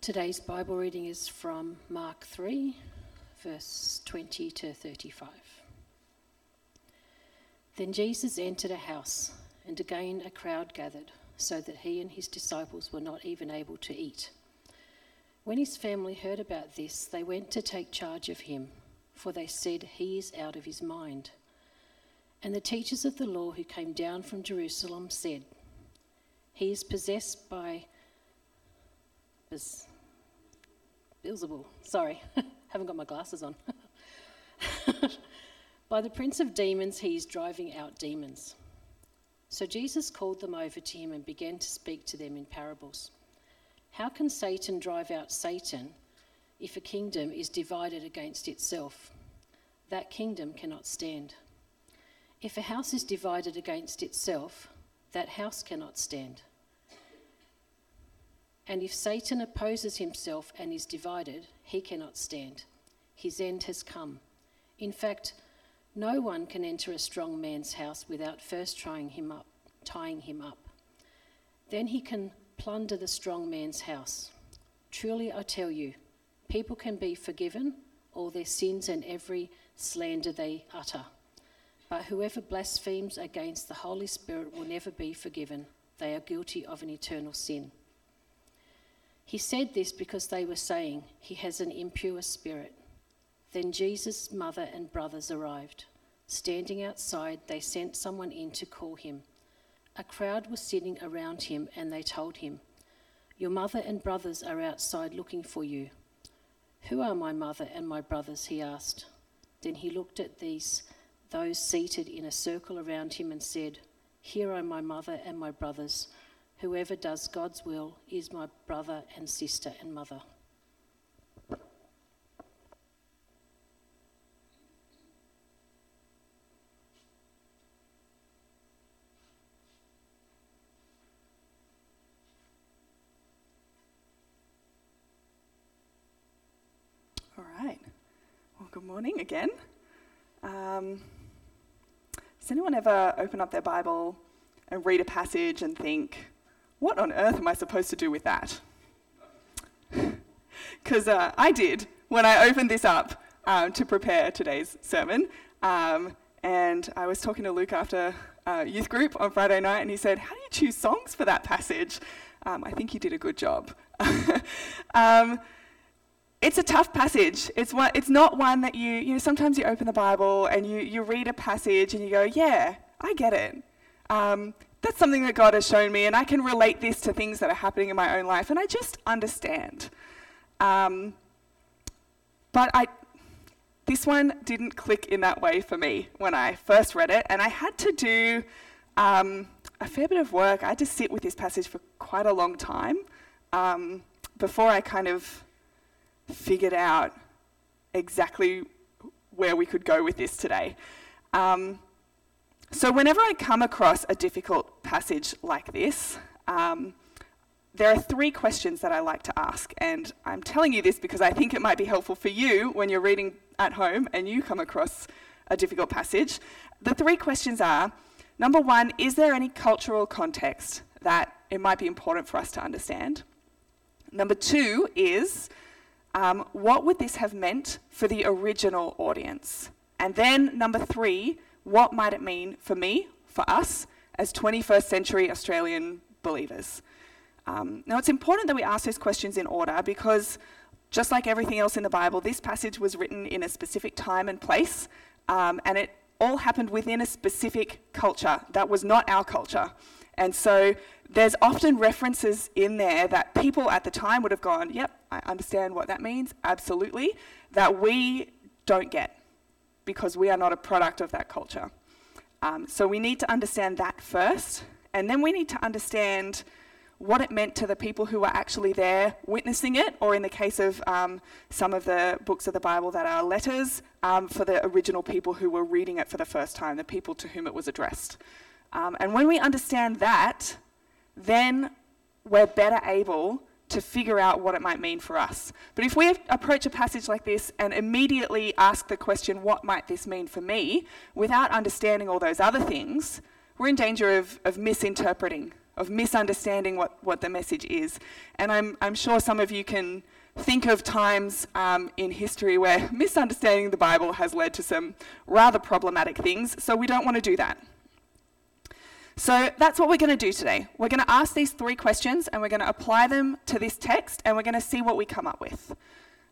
Today's Bible reading is from Mark 3, verse 20 to 35. Then Jesus entered a house, and again a crowd gathered, so that he and his disciples were not even able to eat. When his family heard about this, they went to take charge of him, for they said, He is out of his mind. And the teachers of the law who came down from Jerusalem said, He is possessed by Beelzebul. Sorry, haven't got my glasses on. By the prince of demons, he is driving out demons. So Jesus called them over to him and began to speak to them in parables. How can Satan drive out Satan if a kingdom is divided against itself? That kingdom cannot stand. If a house is divided against itself, that house cannot stand. And if Satan opposes himself and is divided, he cannot stand. His end has come. In fact, no one can enter a strong man's house without first trying him up, tying him up. Then he can plunder the strong man's house. Truly I tell you, people can be forgiven all their sins and every slander they utter. But whoever blasphemes against the Holy Spirit will never be forgiven. They are guilty of an eternal sin. He said this because they were saying, He has an impure spirit. Then Jesus' mother and brothers arrived. Standing outside, they sent someone in to call him. A crowd was sitting around him, and they told him, Your mother and brothers are outside looking for you. Who are my mother and my brothers? he asked. Then he looked at these, those seated in a circle around him, and said, Here are my mother and my brothers. Whoever does God's will is my brother and sister and mother. All right. Well, good morning again. Um, does anyone ever open up their Bible and read a passage and think, what on earth am I supposed to do with that? Because uh, I did when I opened this up um, to prepare today's sermon. Um, and I was talking to Luke after uh, youth group on Friday night, and he said, How do you choose songs for that passage? Um, I think you did a good job. Um, it's a tough passage. It's, one, it's not one that you, you know, sometimes you open the Bible and you, you read a passage and you go, Yeah, I get it. Um, that's something that God has shown me, and I can relate this to things that are happening in my own life, and I just understand. Um, but I, this one didn't click in that way for me when I first read it, and I had to do um, a fair bit of work. I had to sit with this passage for quite a long time um, before I kind of figured out exactly where we could go with this today. Um, so, whenever I come across a difficult passage like this, um, there are three questions that I like to ask. And I'm telling you this because I think it might be helpful for you when you're reading at home and you come across a difficult passage. The three questions are number one, is there any cultural context that it might be important for us to understand? Number two is, um, what would this have meant for the original audience? And then number three, what might it mean for me, for us, as 21st century Australian believers? Um, now, it's important that we ask those questions in order because, just like everything else in the Bible, this passage was written in a specific time and place, um, and it all happened within a specific culture that was not our culture. And so there's often references in there that people at the time would have gone, yep, I understand what that means, absolutely, that we don't get because we are not a product of that culture. Um, so we need to understand that first, and then we need to understand what it meant to the people who were actually there witnessing it, or in the case of um, some of the books of the Bible that are letters, um, for the original people who were reading it for the first time, the people to whom it was addressed. Um, and when we understand that, then we're better able to figure out what it might mean for us. But if we approach a passage like this and immediately ask the question, what might this mean for me, without understanding all those other things, we're in danger of, of misinterpreting of misunderstanding what, what the message is. And I'm, I'm sure some of you can think of times um, in history where misunderstanding the Bible has led to some rather problematic things, so we don't want to do that. So that's what we're going to do today. We're going to ask these three questions and we're going to apply them to this text and we're going to see what we come up with.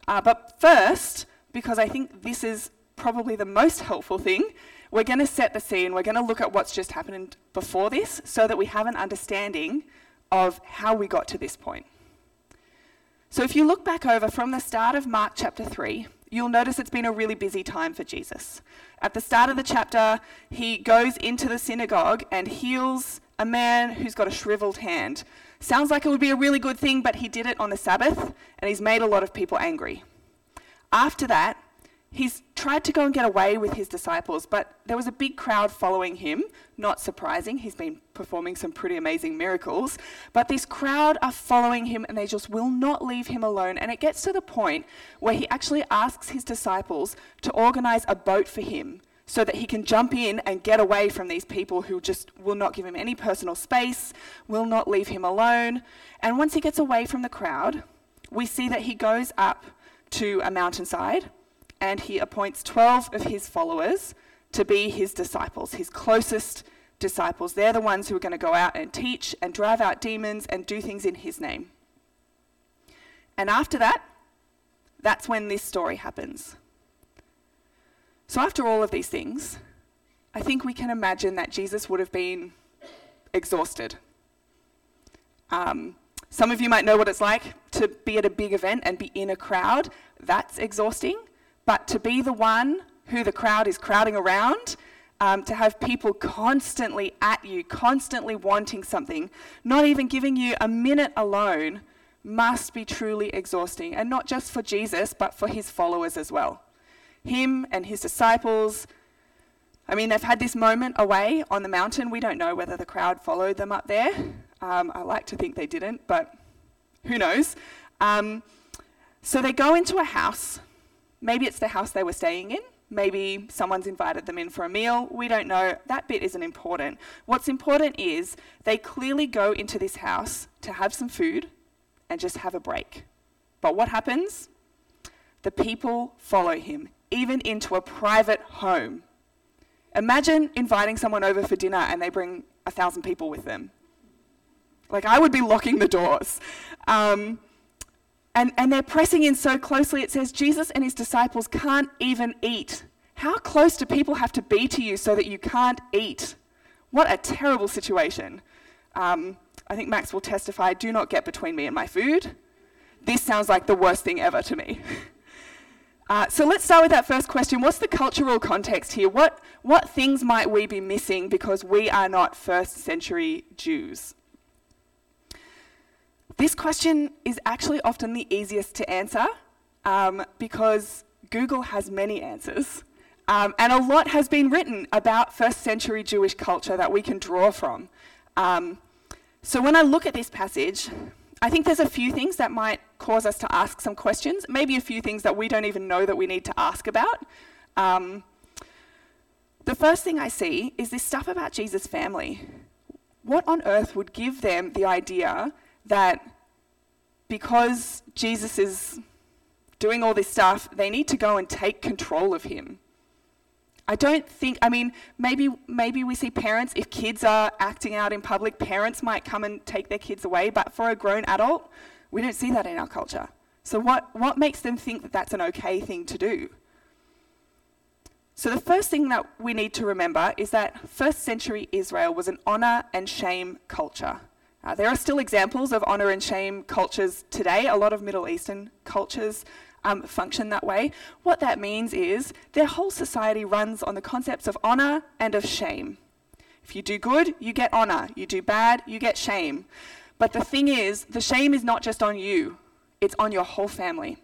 Uh, but first, because I think this is probably the most helpful thing, we're going to set the scene. We're going to look at what's just happened before this so that we have an understanding of how we got to this point. So if you look back over from the start of Mark chapter 3, you'll notice it's been a really busy time for Jesus. At the start of the chapter, he goes into the synagogue and heals a man who's got a shriveled hand. Sounds like it would be a really good thing, but he did it on the Sabbath and he's made a lot of people angry. After that, he's tried to go and get away with his disciples, but there was a big crowd following him. Not surprising, he's been performing some pretty amazing miracles. But this crowd are following him and they just will not leave him alone. And it gets to the point where he actually asks his disciples to organize a boat for him so that he can jump in and get away from these people who just will not give him any personal space, will not leave him alone. And once he gets away from the crowd, we see that he goes up to a mountainside and he appoints 12 of his followers to be his disciples, his closest disciples. They're the ones who are going to go out and teach and drive out demons and do things in his name. And after that, that's when this story happens. So, after all of these things, I think we can imagine that Jesus would have been exhausted. Um, some of you might know what it's like to be at a big event and be in a crowd. That's exhausting. But to be the one who the crowd is crowding around, um, to have people constantly at you, constantly wanting something, not even giving you a minute alone, must be truly exhausting. And not just for Jesus, but for his followers as well. Him and his disciples. I mean, they've had this moment away on the mountain. We don't know whether the crowd followed them up there. Um, I like to think they didn't, but who knows? Um, so they go into a house. Maybe it's the house they were staying in. Maybe someone's invited them in for a meal. We don't know. That bit isn't important. What's important is they clearly go into this house to have some food and just have a break. But what happens? The people follow him, even into a private home. Imagine inviting someone over for dinner and they bring a thousand people with them. Like, I would be locking the doors. Um, and, and they're pressing in so closely, it says Jesus and his disciples can't even eat. How close do people have to be to you so that you can't eat? What a terrible situation. Um, I think Max will testify do not get between me and my food. This sounds like the worst thing ever to me. Uh, so let's start with that first question. What's the cultural context here? What, what things might we be missing because we are not first century Jews? This question is actually often the easiest to answer um, because Google has many answers. Um, and a lot has been written about first century Jewish culture that we can draw from. Um, so when I look at this passage, I think there's a few things that might cause us to ask some questions, maybe a few things that we don't even know that we need to ask about. Um, the first thing I see is this stuff about Jesus' family. What on earth would give them the idea that because Jesus is doing all this stuff, they need to go and take control of him. I don't think, I mean, maybe, maybe we see parents, if kids are acting out in public, parents might come and take their kids away, but for a grown adult, we don't see that in our culture. So, what, what makes them think that that's an okay thing to do? So, the first thing that we need to remember is that first century Israel was an honour and shame culture. Uh, there are still examples of honour and shame cultures today. A lot of Middle Eastern cultures um, function that way. What that means is their whole society runs on the concepts of honour and of shame. If you do good, you get honour. You do bad, you get shame. But the thing is, the shame is not just on you, it's on your whole family.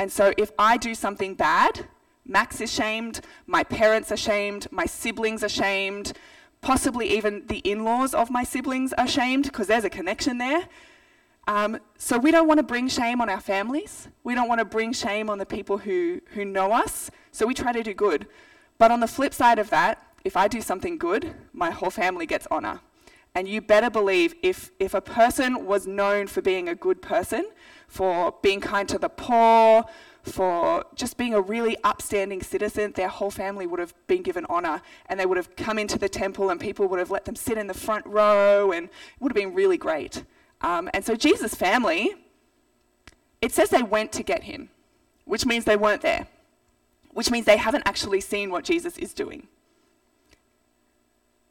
And so if I do something bad, Max is shamed, my parents are shamed, my siblings are shamed, possibly even the in laws of my siblings are shamed because there's a connection there. Um, so we don't want to bring shame on our families. We don't want to bring shame on the people who, who know us. So we try to do good. But on the flip side of that, if I do something good, my whole family gets honor. And you better believe if, if a person was known for being a good person, for being kind to the poor, for just being a really upstanding citizen, their whole family would have been given honor and they would have come into the temple and people would have let them sit in the front row and it would have been really great. Um, and so Jesus' family, it says they went to get him, which means they weren't there, which means they haven't actually seen what Jesus is doing.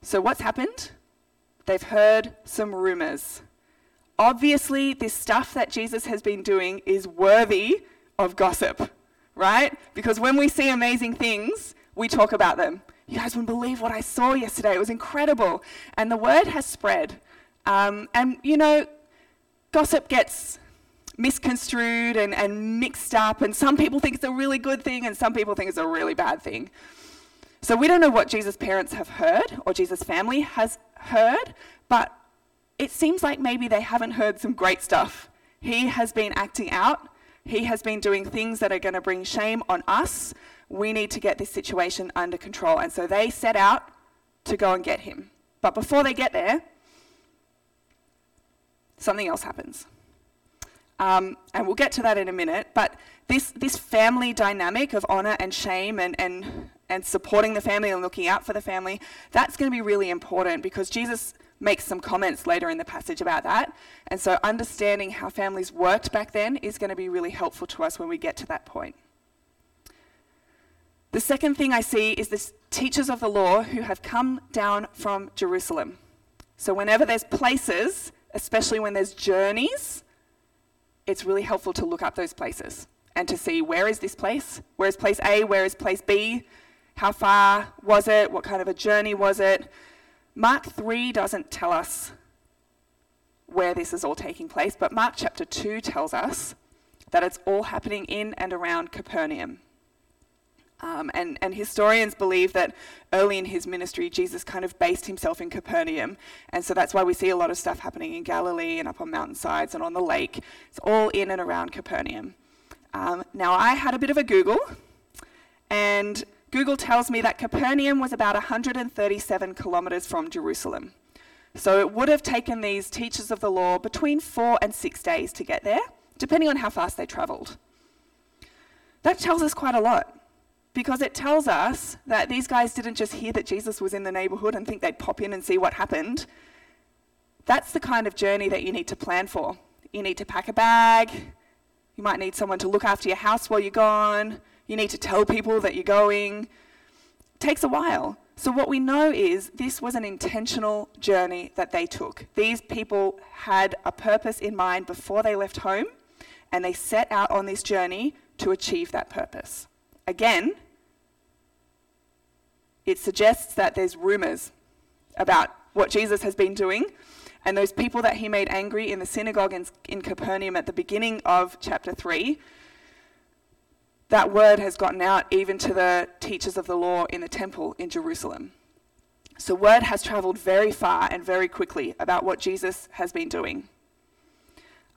So, what's happened? They've heard some rumors. Obviously, this stuff that Jesus has been doing is worthy of gossip, right? Because when we see amazing things, we talk about them. You guys wouldn't believe what I saw yesterday. It was incredible. And the word has spread. Um, and, you know, gossip gets misconstrued and, and mixed up, and some people think it's a really good thing, and some people think it's a really bad thing. So we don't know what Jesus' parents have heard or Jesus' family has heard, but it seems like maybe they haven't heard some great stuff. He has been acting out, he has been doing things that are going to bring shame on us. We need to get this situation under control. And so they set out to go and get him. But before they get there, something else happens. Um, and we'll get to that in a minute. But this, this family dynamic of honor and shame and, and and supporting the family and looking out for the family, that's going to be really important because Jesus makes some comments later in the passage about that. And so understanding how families worked back then is going to be really helpful to us when we get to that point. The second thing I see is the teachers of the law who have come down from Jerusalem. So whenever there's places, especially when there's journeys, it's really helpful to look up those places and to see where is this place? Where is place A? Where is place B? How far was it? What kind of a journey was it? Mark 3 doesn't tell us where this is all taking place, but Mark chapter 2 tells us that it's all happening in and around Capernaum. Um, and, and historians believe that early in his ministry, Jesus kind of based himself in Capernaum. And so that's why we see a lot of stuff happening in Galilee and up on mountainsides and on the lake. It's all in and around Capernaum. Um, now, I had a bit of a Google, and Google tells me that Capernaum was about 137 kilometres from Jerusalem. So it would have taken these teachers of the law between four and six days to get there, depending on how fast they travelled. That tells us quite a lot because it tells us that these guys didn't just hear that Jesus was in the neighbourhood and think they'd pop in and see what happened. That's the kind of journey that you need to plan for. You need to pack a bag, you might need someone to look after your house while you're gone. You need to tell people that you're going. It takes a while. So, what we know is this was an intentional journey that they took. These people had a purpose in mind before they left home, and they set out on this journey to achieve that purpose. Again, it suggests that there's rumors about what Jesus has been doing and those people that he made angry in the synagogue in, in Capernaum at the beginning of chapter 3, that word has gotten out even to the teachers of the law in the temple in Jerusalem. So, word has traveled very far and very quickly about what Jesus has been doing.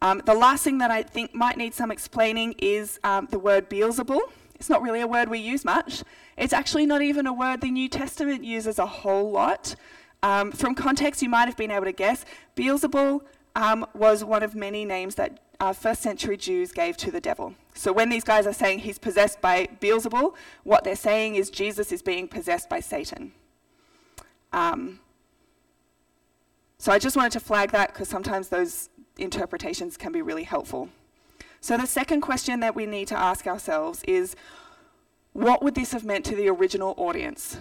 Um, the last thing that I think might need some explaining is um, the word Beelzebul. It's not really a word we use much. It's actually not even a word the New Testament uses a whole lot. Um, from context, you might have been able to guess Beelzebul um, was one of many names that uh, first century Jews gave to the devil. So when these guys are saying he's possessed by Beelzebul, what they're saying is Jesus is being possessed by Satan. Um, so I just wanted to flag that because sometimes those interpretations can be really helpful. So the second question that we need to ask ourselves is what would this have meant to the original audience?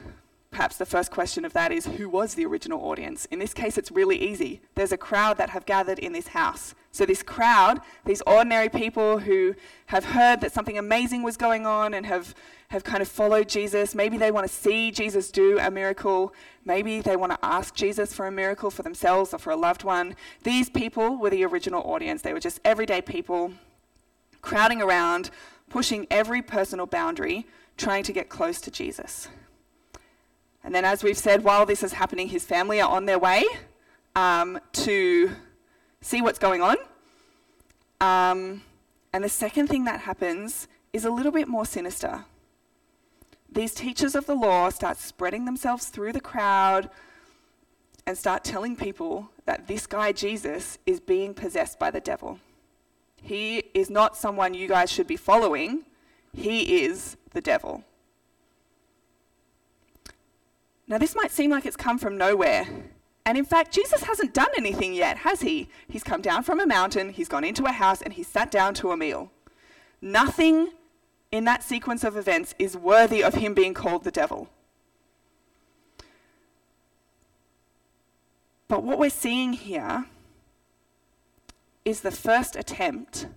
Perhaps the first question of that is who was the original audience? In this case, it's really easy. There's a crowd that have gathered in this house. So, this crowd, these ordinary people who have heard that something amazing was going on and have, have kind of followed Jesus, maybe they want to see Jesus do a miracle, maybe they want to ask Jesus for a miracle for themselves or for a loved one. These people were the original audience. They were just everyday people crowding around, pushing every personal boundary, trying to get close to Jesus. And then, as we've said, while this is happening, his family are on their way um, to see what's going on. Um, and the second thing that happens is a little bit more sinister. These teachers of the law start spreading themselves through the crowd, and start telling people that this guy, Jesus, is being possessed by the devil. He is not someone you guys should be following, he is the devil. Now, this might seem like it's come from nowhere. And in fact, Jesus hasn't done anything yet, has he? He's come down from a mountain, he's gone into a house, and he's sat down to a meal. Nothing in that sequence of events is worthy of him being called the devil. But what we're seeing here is the first attempt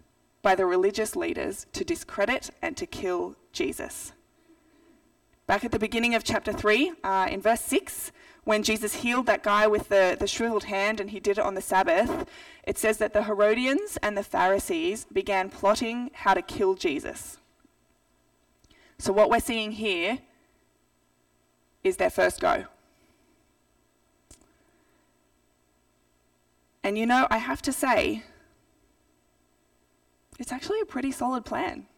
by the religious leaders to discredit and to kill Jesus. Back at the beginning of chapter 3, uh, in verse 6, when Jesus healed that guy with the, the shriveled hand and he did it on the Sabbath, it says that the Herodians and the Pharisees began plotting how to kill Jesus. So, what we're seeing here is their first go. And you know, I have to say, it's actually a pretty solid plan.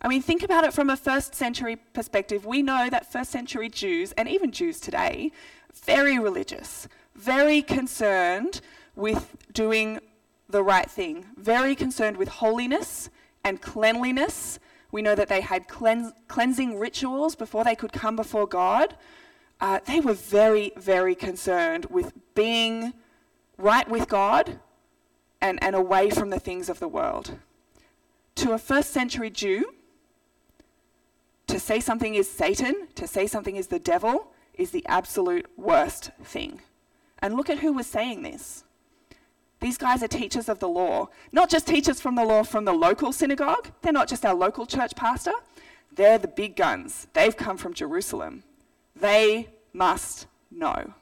I mean, think about it from a first century perspective. We know that first century Jews, and even Jews today, very religious, very concerned with doing the right thing, very concerned with holiness and cleanliness. We know that they had cleansing rituals before they could come before God. Uh, they were very, very concerned with being right with God and, and away from the things of the world. To a first century Jew, to say something is Satan, to say something is the devil, is the absolute worst thing. And look at who was saying this. These guys are teachers of the law, not just teachers from the law from the local synagogue, they're not just our local church pastor, they're the big guns. They've come from Jerusalem. They must know.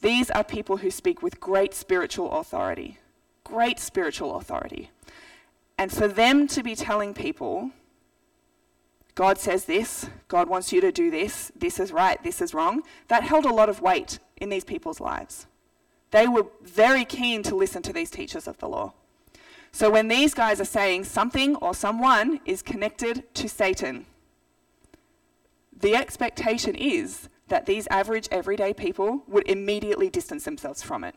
These are people who speak with great spiritual authority. Great spiritual authority. And for them to be telling people, God says this, God wants you to do this, this is right, this is wrong, that held a lot of weight in these people's lives. They were very keen to listen to these teachers of the law. So when these guys are saying something or someone is connected to Satan, the expectation is that these average, everyday people would immediately distance themselves from it.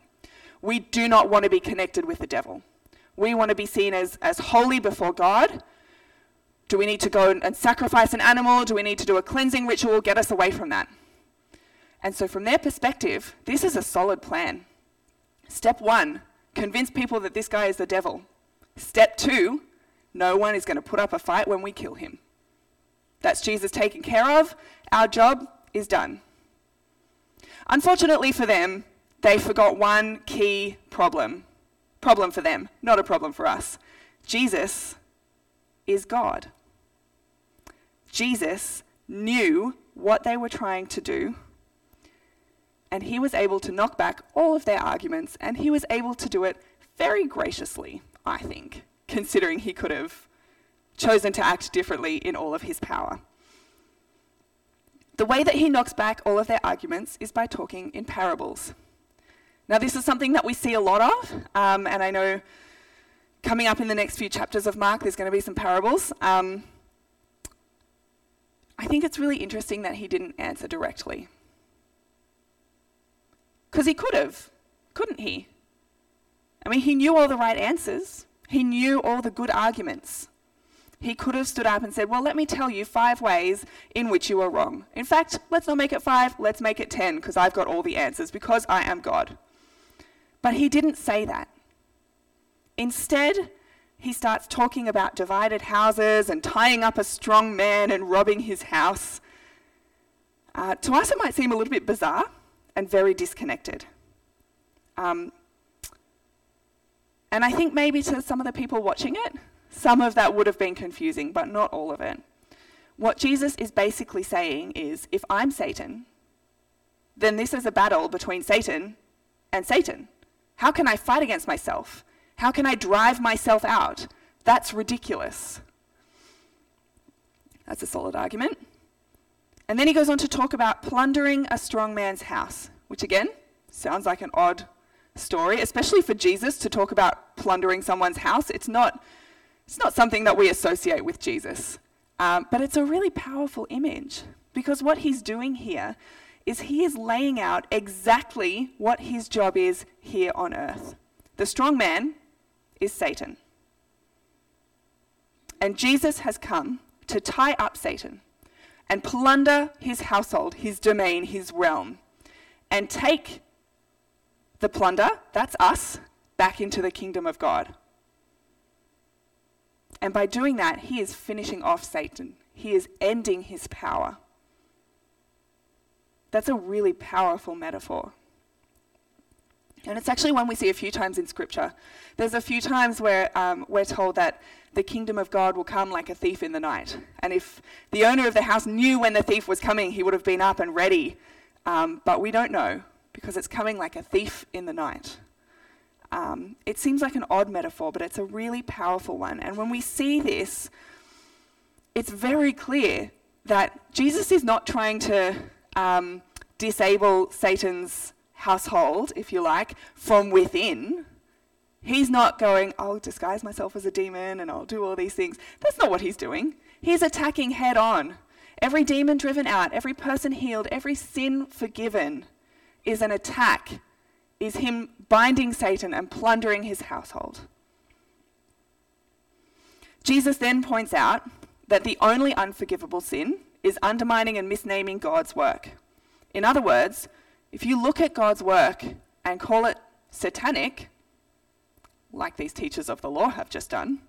We do not want to be connected with the devil. We want to be seen as, as holy before God. Do we need to go and sacrifice an animal? Do we need to do a cleansing ritual? Get us away from that. And so, from their perspective, this is a solid plan. Step one convince people that this guy is the devil. Step two no one is going to put up a fight when we kill him. That's Jesus taken care of. Our job is done. Unfortunately for them, they forgot one key problem. Problem for them, not a problem for us. Jesus is God. Jesus knew what they were trying to do, and he was able to knock back all of their arguments, and he was able to do it very graciously, I think, considering he could have chosen to act differently in all of his power. The way that he knocks back all of their arguments is by talking in parables. Now, this is something that we see a lot of, um, and I know coming up in the next few chapters of Mark, there's going to be some parables. Um, I think it's really interesting that he didn't answer directly. Because he could have, couldn't he? I mean, he knew all the right answers, he knew all the good arguments. He could have stood up and said, Well, let me tell you five ways in which you are wrong. In fact, let's not make it five, let's make it ten, because I've got all the answers, because I am God. But he didn't say that. Instead, he starts talking about divided houses and tying up a strong man and robbing his house. Uh, to us, it might seem a little bit bizarre and very disconnected. Um, and I think maybe to some of the people watching it, some of that would have been confusing, but not all of it. What Jesus is basically saying is if I'm Satan, then this is a battle between Satan and Satan. How can I fight against myself? How can I drive myself out? That's ridiculous. That's a solid argument. And then he goes on to talk about plundering a strong man's house, which again sounds like an odd story, especially for Jesus to talk about plundering someone's house. It's not it's not something that we associate with Jesus, um, but it's a really powerful image because what he's doing here is he is laying out exactly what his job is here on earth. The strong man is Satan. And Jesus has come to tie up Satan and plunder his household, his domain, his realm, and take the plunder, that's us, back into the kingdom of God. And by doing that, he is finishing off Satan. He is ending his power. That's a really powerful metaphor. And it's actually one we see a few times in Scripture. There's a few times where um, we're told that the kingdom of God will come like a thief in the night. And if the owner of the house knew when the thief was coming, he would have been up and ready. Um, but we don't know because it's coming like a thief in the night. Um, it seems like an odd metaphor, but it's a really powerful one. And when we see this, it's very clear that Jesus is not trying to um, disable Satan's household, if you like, from within. He's not going, I'll disguise myself as a demon and I'll do all these things. That's not what he's doing. He's attacking head on. Every demon driven out, every person healed, every sin forgiven is an attack, is him binding Satan and plundering his household. Jesus then points out that the only unforgivable sin is undermining and misnaming God's work. In other words, if you look at God's work and call it satanic, like these teachers of the law have just done,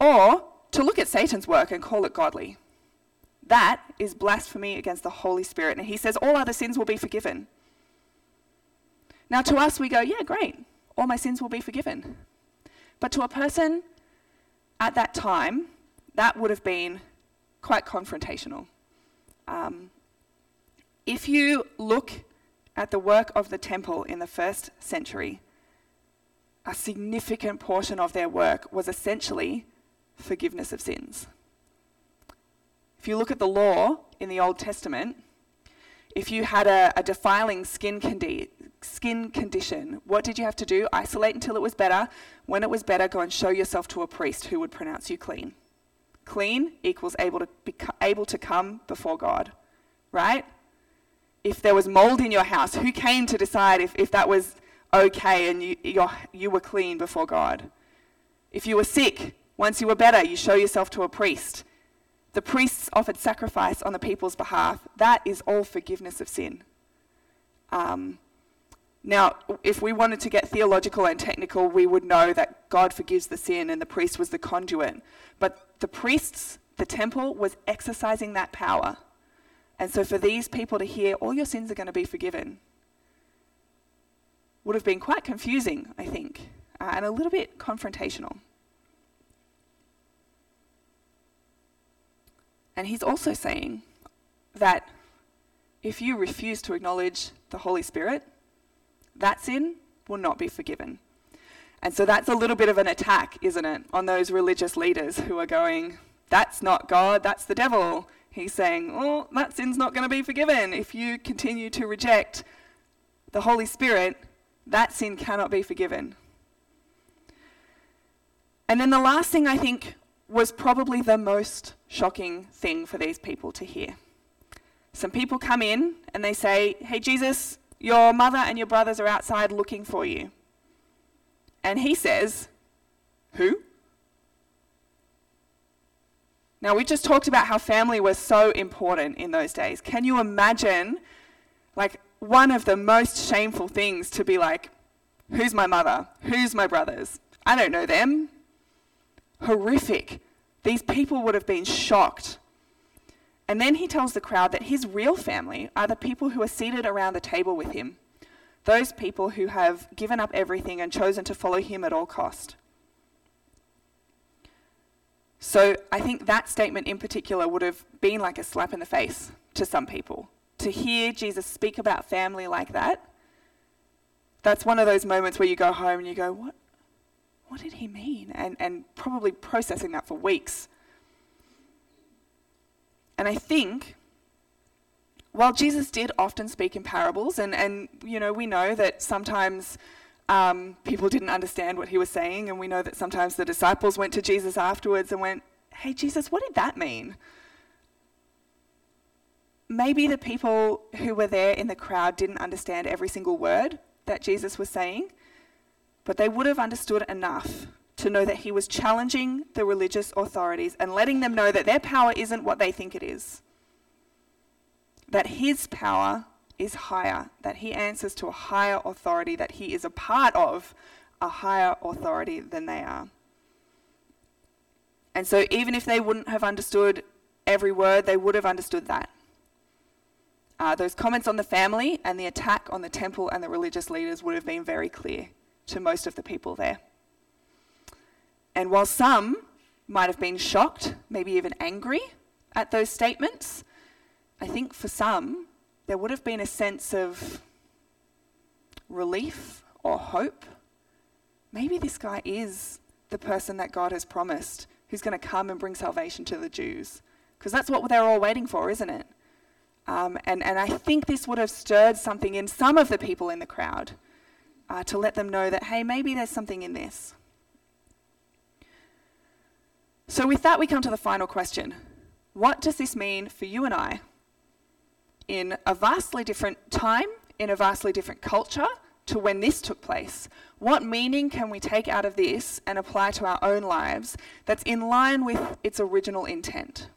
or to look at Satan's work and call it godly, that is blasphemy against the Holy Spirit. And he says all other sins will be forgiven. Now, to us, we go, yeah, great, all my sins will be forgiven. But to a person at that time, that would have been quite confrontational. Um, if you look at the work of the temple in the first century, a significant portion of their work was essentially forgiveness of sins. If you look at the law in the Old Testament, if you had a, a defiling skin, condi- skin condition, what did you have to do? Isolate until it was better. When it was better, go and show yourself to a priest who would pronounce you clean. Clean equals able to be able to come before God, right? If there was mold in your house, who came to decide if, if that was okay and you, you were clean before God? If you were sick, once you were better, you show yourself to a priest. The priests offered sacrifice on the people's behalf. That is all forgiveness of sin. Um, now, if we wanted to get theological and technical, we would know that God forgives the sin and the priest was the conduit. But the priests, the temple, was exercising that power. And so for these people to hear, all your sins are going to be forgiven, would have been quite confusing, I think, uh, and a little bit confrontational. And he's also saying that if you refuse to acknowledge the Holy Spirit, that sin will not be forgiven. And so that's a little bit of an attack, isn't it, on those religious leaders who are going, that's not God, that's the devil. He's saying, oh, that sin's not going to be forgiven. If you continue to reject the Holy Spirit, that sin cannot be forgiven. And then the last thing I think was probably the most shocking thing for these people to hear. Some people come in and they say, Hey, Jesus, your mother and your brothers are outside looking for you. And he says, Who? Now, we just talked about how family was so important in those days. Can you imagine, like, one of the most shameful things to be like, who's my mother? Who's my brothers? I don't know them. Horrific. These people would have been shocked. And then he tells the crowd that his real family are the people who are seated around the table with him, those people who have given up everything and chosen to follow him at all cost. So I think that statement in particular would have been like a slap in the face to some people. To hear Jesus speak about family like that, that's one of those moments where you go home and you go, what, what did he mean? And, and probably processing that for weeks. And I think while Jesus did often speak in parables, and, and you know, we know that sometimes um, people didn't understand what he was saying, and we know that sometimes the disciples went to Jesus afterwards and went, Hey, Jesus, what did that mean? maybe the people who were there in the crowd didn't understand every single word that Jesus was saying, but they would have understood enough to know that he was challenging the religious authorities and letting them know that their power isn't what they think it is. That his power is higher, that he answers to a higher authority, that he is a part of a higher authority than they are. And so, even if they wouldn't have understood every word, they would have understood that. Uh, those comments on the family and the attack on the temple and the religious leaders would have been very clear to most of the people there. And while some might have been shocked, maybe even angry at those statements, I think for some, there would have been a sense of relief or hope. Maybe this guy is the person that God has promised who's going to come and bring salvation to the Jews. Because that's what they're all waiting for, isn't it? Um, and, and I think this would have stirred something in some of the people in the crowd uh, to let them know that, hey, maybe there's something in this. So, with that, we come to the final question What does this mean for you and I in a vastly different time, in a vastly different culture to when this took place? What meaning can we take out of this and apply to our own lives that's in line with its original intent?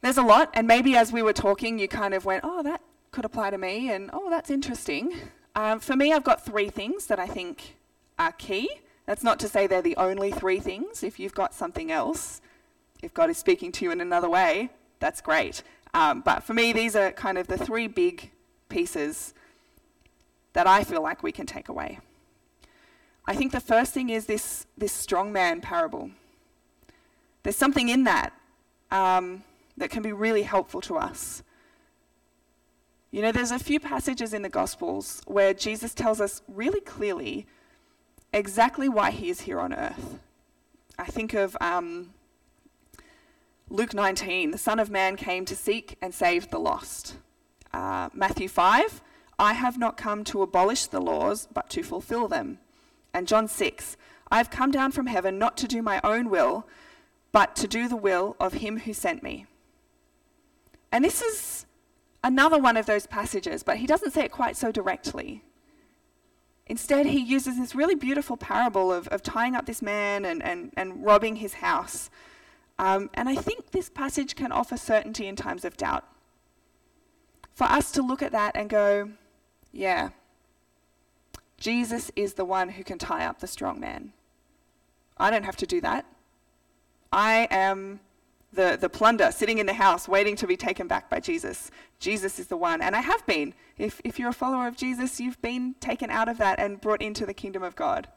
There's a lot, and maybe as we were talking, you kind of went, oh, that could apply to me, and oh, that's interesting. Um, for me, I've got three things that I think are key that's not to say they're the only three things. If you've got something else, if God is speaking to you in another way, that's great. Um, but for me, these are kind of the three big pieces that I feel like we can take away. I think the first thing is this, this strong man parable. There's something in that um, that can be really helpful to us. You know, there's a few passages in the Gospels where Jesus tells us really clearly exactly why he is here on earth. I think of um, Luke 19, the Son of Man came to seek and save the lost. Uh, Matthew 5, I have not come to abolish the laws, but to fulfill them. And John 6, I have come down from heaven not to do my own will, but to do the will of him who sent me. And this is another one of those passages, but he doesn't say it quite so directly. Instead, he uses this really beautiful parable of, of tying up this man and, and, and robbing his house. Um, and I think this passage can offer certainty in times of doubt. For us to look at that and go, yeah, Jesus is the one who can tie up the strong man. I don't have to do that. I am the, the plunder sitting in the house waiting to be taken back by Jesus. Jesus is the one. And I have been. If, if you're a follower of Jesus, you've been taken out of that and brought into the kingdom of God.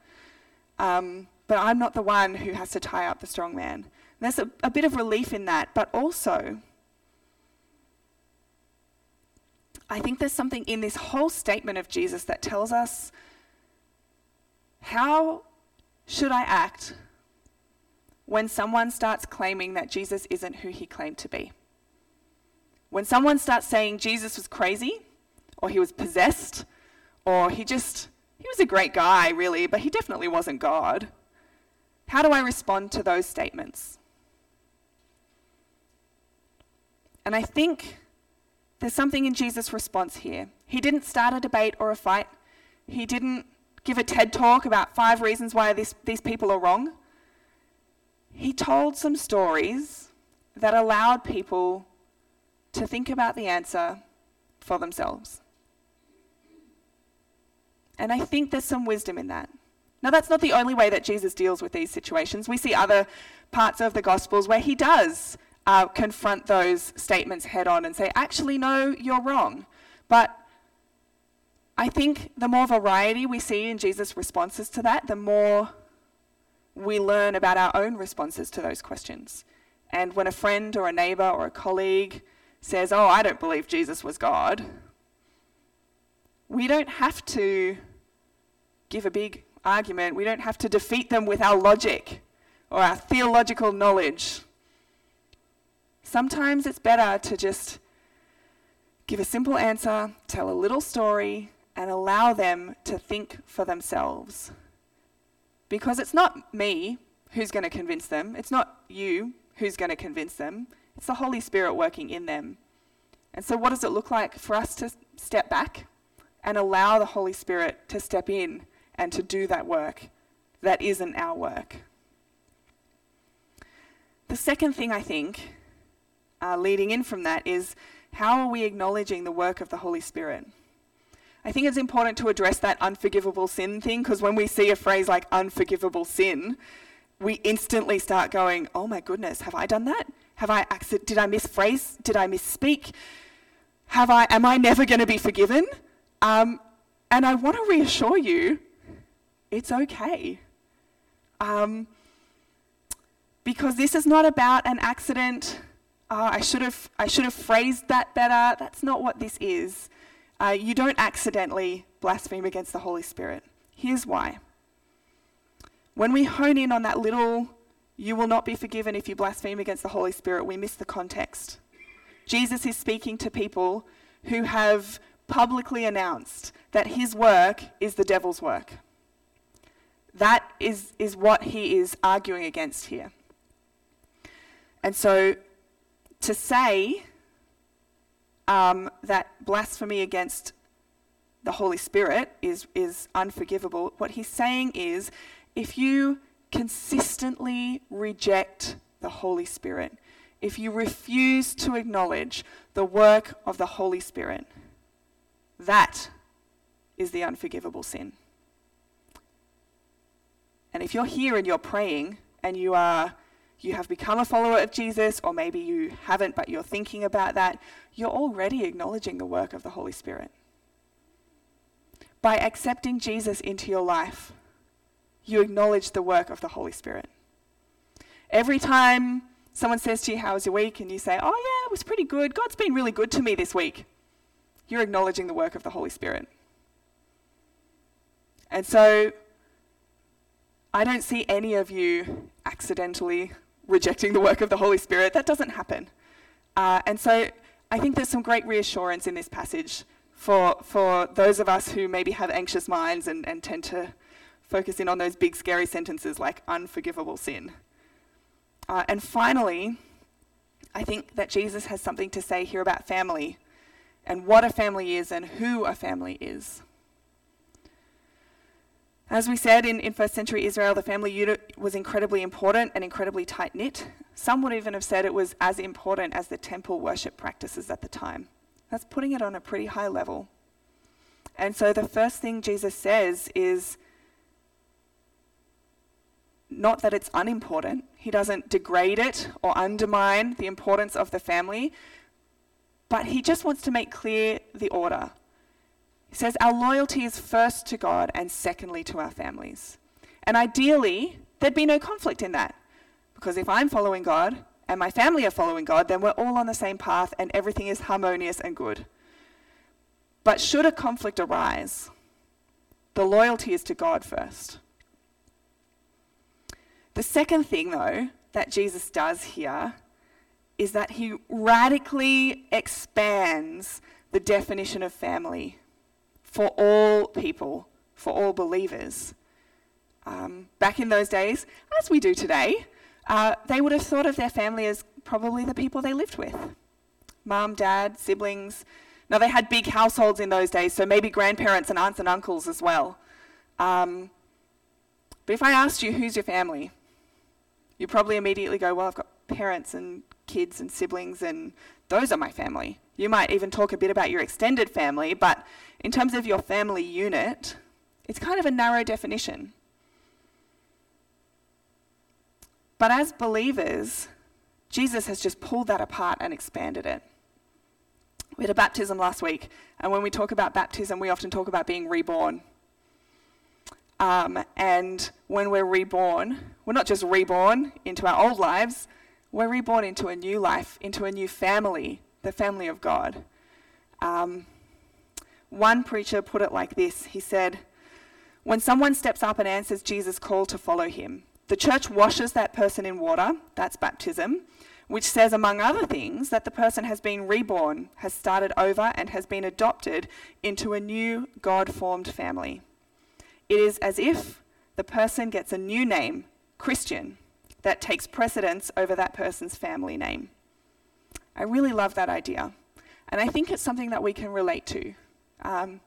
Um, but I'm not the one who has to tie up the strong man. There's a, a bit of relief in that, but also, I think there's something in this whole statement of Jesus that tells us how should I act when someone starts claiming that Jesus isn't who he claimed to be. When someone starts saying Jesus was crazy, or he was possessed, or he just, he was a great guy, really, but he definitely wasn't God. How do I respond to those statements? And I think there's something in Jesus' response here. He didn't start a debate or a fight. He didn't give a TED talk about five reasons why this, these people are wrong he told some stories that allowed people to think about the answer for themselves. And I think there's some wisdom in that. Now, that's not the only way that Jesus deals with these situations. We see other parts of the Gospels where he does uh, confront those statements head on and say, actually, no, you're wrong. But I think the more variety we see in Jesus' responses to that, the more we learn about our own responses to those questions. And when a friend or a neighbor or a colleague says, Oh, I don't believe Jesus was God, we don't have to give a big argument. We don't have to defeat them with our logic or our theological knowledge. Sometimes it's better to just give a simple answer, tell a little story, and allow them to think for themselves. Because it's not me who's going to convince them, it's not you who's going to convince them, It's the Holy Spirit working in them. And so, what does it look like for us to step back and allow the Holy Spirit to step in and to do that work that isn't our work? The second thing I think, uh, leading in from that, is how are we acknowledging the work of the Holy Spirit? I think it's important to address that unforgivable sin thing because when we see a phrase like unforgivable sin, we instantly start going, "Oh my goodness, have I done that? Have I accident? Did I misphrase? Did I misspeak? Have I? Am I never going to be forgiven?" Um, and I want to reassure you, it's okay. Um, because this is not about an accident. Oh, I should have I should have phrased that better. That's not what this is. Uh, you don't accidentally blaspheme against the Holy Spirit. Here's why. When we hone in on that little, you will not be forgiven if you blaspheme against the Holy Spirit, we miss the context. Jesus is speaking to people who have publicly announced that his work is the devil's work. That is, is what he is arguing against here. And so to say um, that blasphemy against the Holy Spirit is, is unforgivable, what he's saying is if you consistently reject the Holy Spirit, if you refuse to acknowledge the work of the Holy Spirit, that is the unforgivable sin. And if you're here and you're praying and you are you have become a follower of Jesus, or maybe you haven't, but you're thinking about that, you're already acknowledging the work of the Holy Spirit. By accepting Jesus into your life, you acknowledge the work of the Holy Spirit. Every time someone says to you, How was your week? and you say, Oh, yeah, it was pretty good. God's been really good to me this week. You're acknowledging the work of the Holy Spirit. And so I don't see any of you accidentally rejecting the work of the Holy Spirit. That doesn't happen. Uh, and so I think there's some great reassurance in this passage for, for those of us who maybe have anxious minds and, and tend to focus in on those big, scary sentences like unforgivable sin. Uh, and finally, I think that Jesus has something to say here about family and what a family is and who a family is. As we said, in, in first century Israel, the family unit was incredibly important and incredibly tight knit. Some would even have said it was as important as the temple worship practices at the time. That's putting it on a pretty high level. And so the first thing Jesus says is not that it's unimportant, he doesn't degrade it or undermine the importance of the family, but he just wants to make clear the order. He says our loyalty is first to God and secondly to our families. And ideally, there'd be no conflict in that. Because if I'm following God and my family are following God, then we're all on the same path and everything is harmonious and good. But should a conflict arise, the loyalty is to God first. The second thing, though, that Jesus does here is that he radically expands the definition of family for all people, for all believers. Um, back in those days, as we do today, uh, they would have thought of their family as probably the people they lived with mum, dad, siblings. Now, they had big households in those days, so maybe grandparents and aunts and uncles as well. Um, but if I asked you, who's your family? You probably immediately go, well, I've got parents and kids and siblings, and those are my family. You might even talk a bit about your extended family, but in terms of your family unit, it's kind of a narrow definition. But as believers, Jesus has just pulled that apart and expanded it. We had a baptism last week, and when we talk about baptism, we often talk about being reborn. Um, and when we're reborn, we're not just reborn into our old lives, we're reborn into a new life, into a new family, the family of God. Um, one preacher put it like this He said, When someone steps up and answers Jesus' call to follow him, the church washes that person in water, that's baptism, which says, among other things, that the person has been reborn, has started over, and has been adopted into a new God formed family. It is as if the person gets a new name, Christian, that takes precedence over that person's family name. I really love that idea. And I think it's something that we can relate to. Um,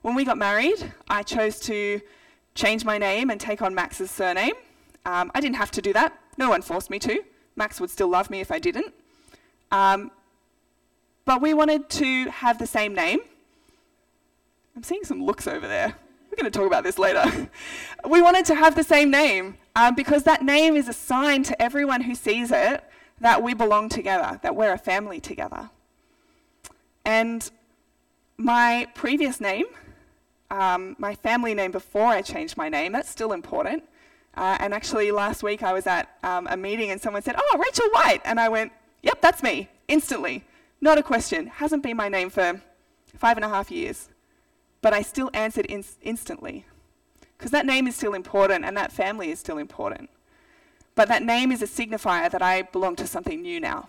when we got married, I chose to change my name and take on Max's surname. Um, I didn't have to do that, no one forced me to. Max would still love me if I didn't. Um, but we wanted to have the same name. I'm seeing some looks over there. We're going to talk about this later. we wanted to have the same name um, because that name is a sign to everyone who sees it that we belong together, that we're a family together. And my previous name, um, my family name before I changed my name, that's still important. Uh, and actually, last week I was at um, a meeting and someone said, Oh, Rachel White. And I went, Yep, that's me, instantly. Not a question. Hasn't been my name for five and a half years. But I still answered in- instantly. Because that name is still important and that family is still important. But that name is a signifier that I belong to something new now.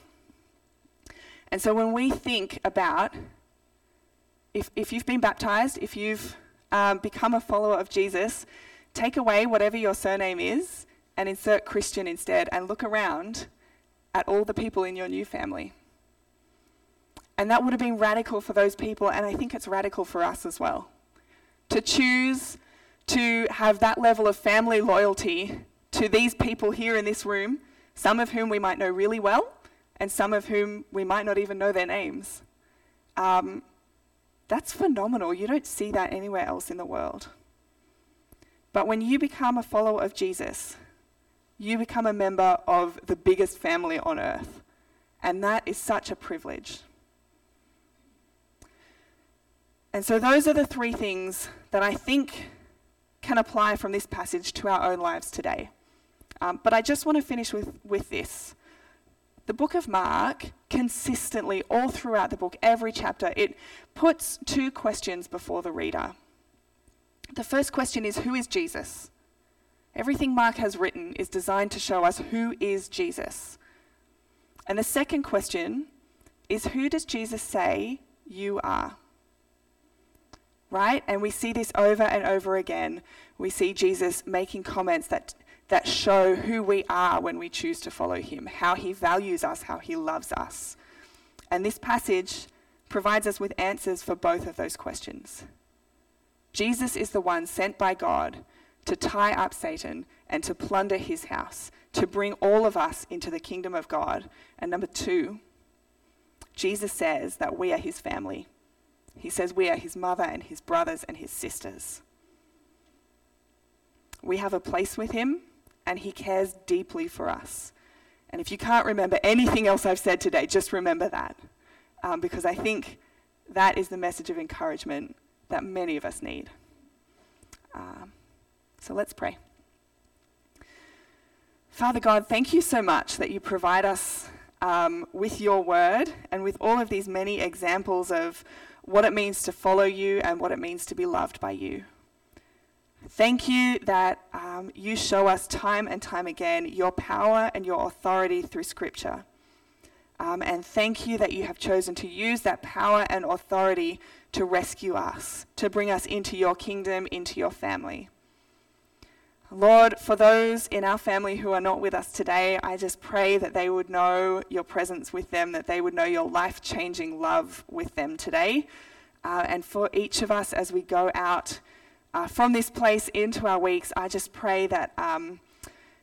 And so when we think about if, if you've been baptized, if you've um, become a follower of Jesus, take away whatever your surname is and insert Christian instead and look around at all the people in your new family. And that would have been radical for those people, and I think it's radical for us as well. To choose to have that level of family loyalty to these people here in this room, some of whom we might know really well, and some of whom we might not even know their names. Um, that's phenomenal. You don't see that anywhere else in the world. But when you become a follower of Jesus, you become a member of the biggest family on earth. And that is such a privilege. And so, those are the three things that I think can apply from this passage to our own lives today. Um, but I just want to finish with, with this. The book of Mark, consistently, all throughout the book, every chapter, it puts two questions before the reader. The first question is Who is Jesus? Everything Mark has written is designed to show us who is Jesus. And the second question is Who does Jesus say you are? Right? And we see this over and over again. We see Jesus making comments that that show who we are when we choose to follow him, how he values us, how he loves us. And this passage provides us with answers for both of those questions. Jesus is the one sent by God to tie up Satan and to plunder his house, to bring all of us into the kingdom of God. And number two, Jesus says that we are his family. He says we are his mother and his brothers and his sisters. We have a place with him and He cares deeply for us. And if you can't remember anything else I've said today, just remember that. Um, because I think that is the message of encouragement that many of us need. Um, so let's pray. Father God, thank you so much that you provide us um, with your word and with all of these many examples of what it means to follow you and what it means to be loved by you. Thank you that um, you show us time and time again your power and your authority through Scripture. Um, and thank you that you have chosen to use that power and authority to rescue us, to bring us into your kingdom, into your family. Lord, for those in our family who are not with us today, I just pray that they would know your presence with them, that they would know your life changing love with them today. Uh, and for each of us as we go out uh, from this place into our weeks, I just pray that um,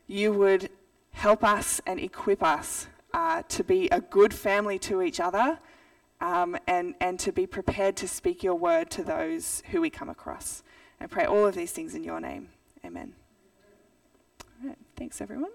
you would help us and equip us uh, to be a good family to each other um, and, and to be prepared to speak your word to those who we come across. I pray all of these things in your name. Amen. Thanks, everyone.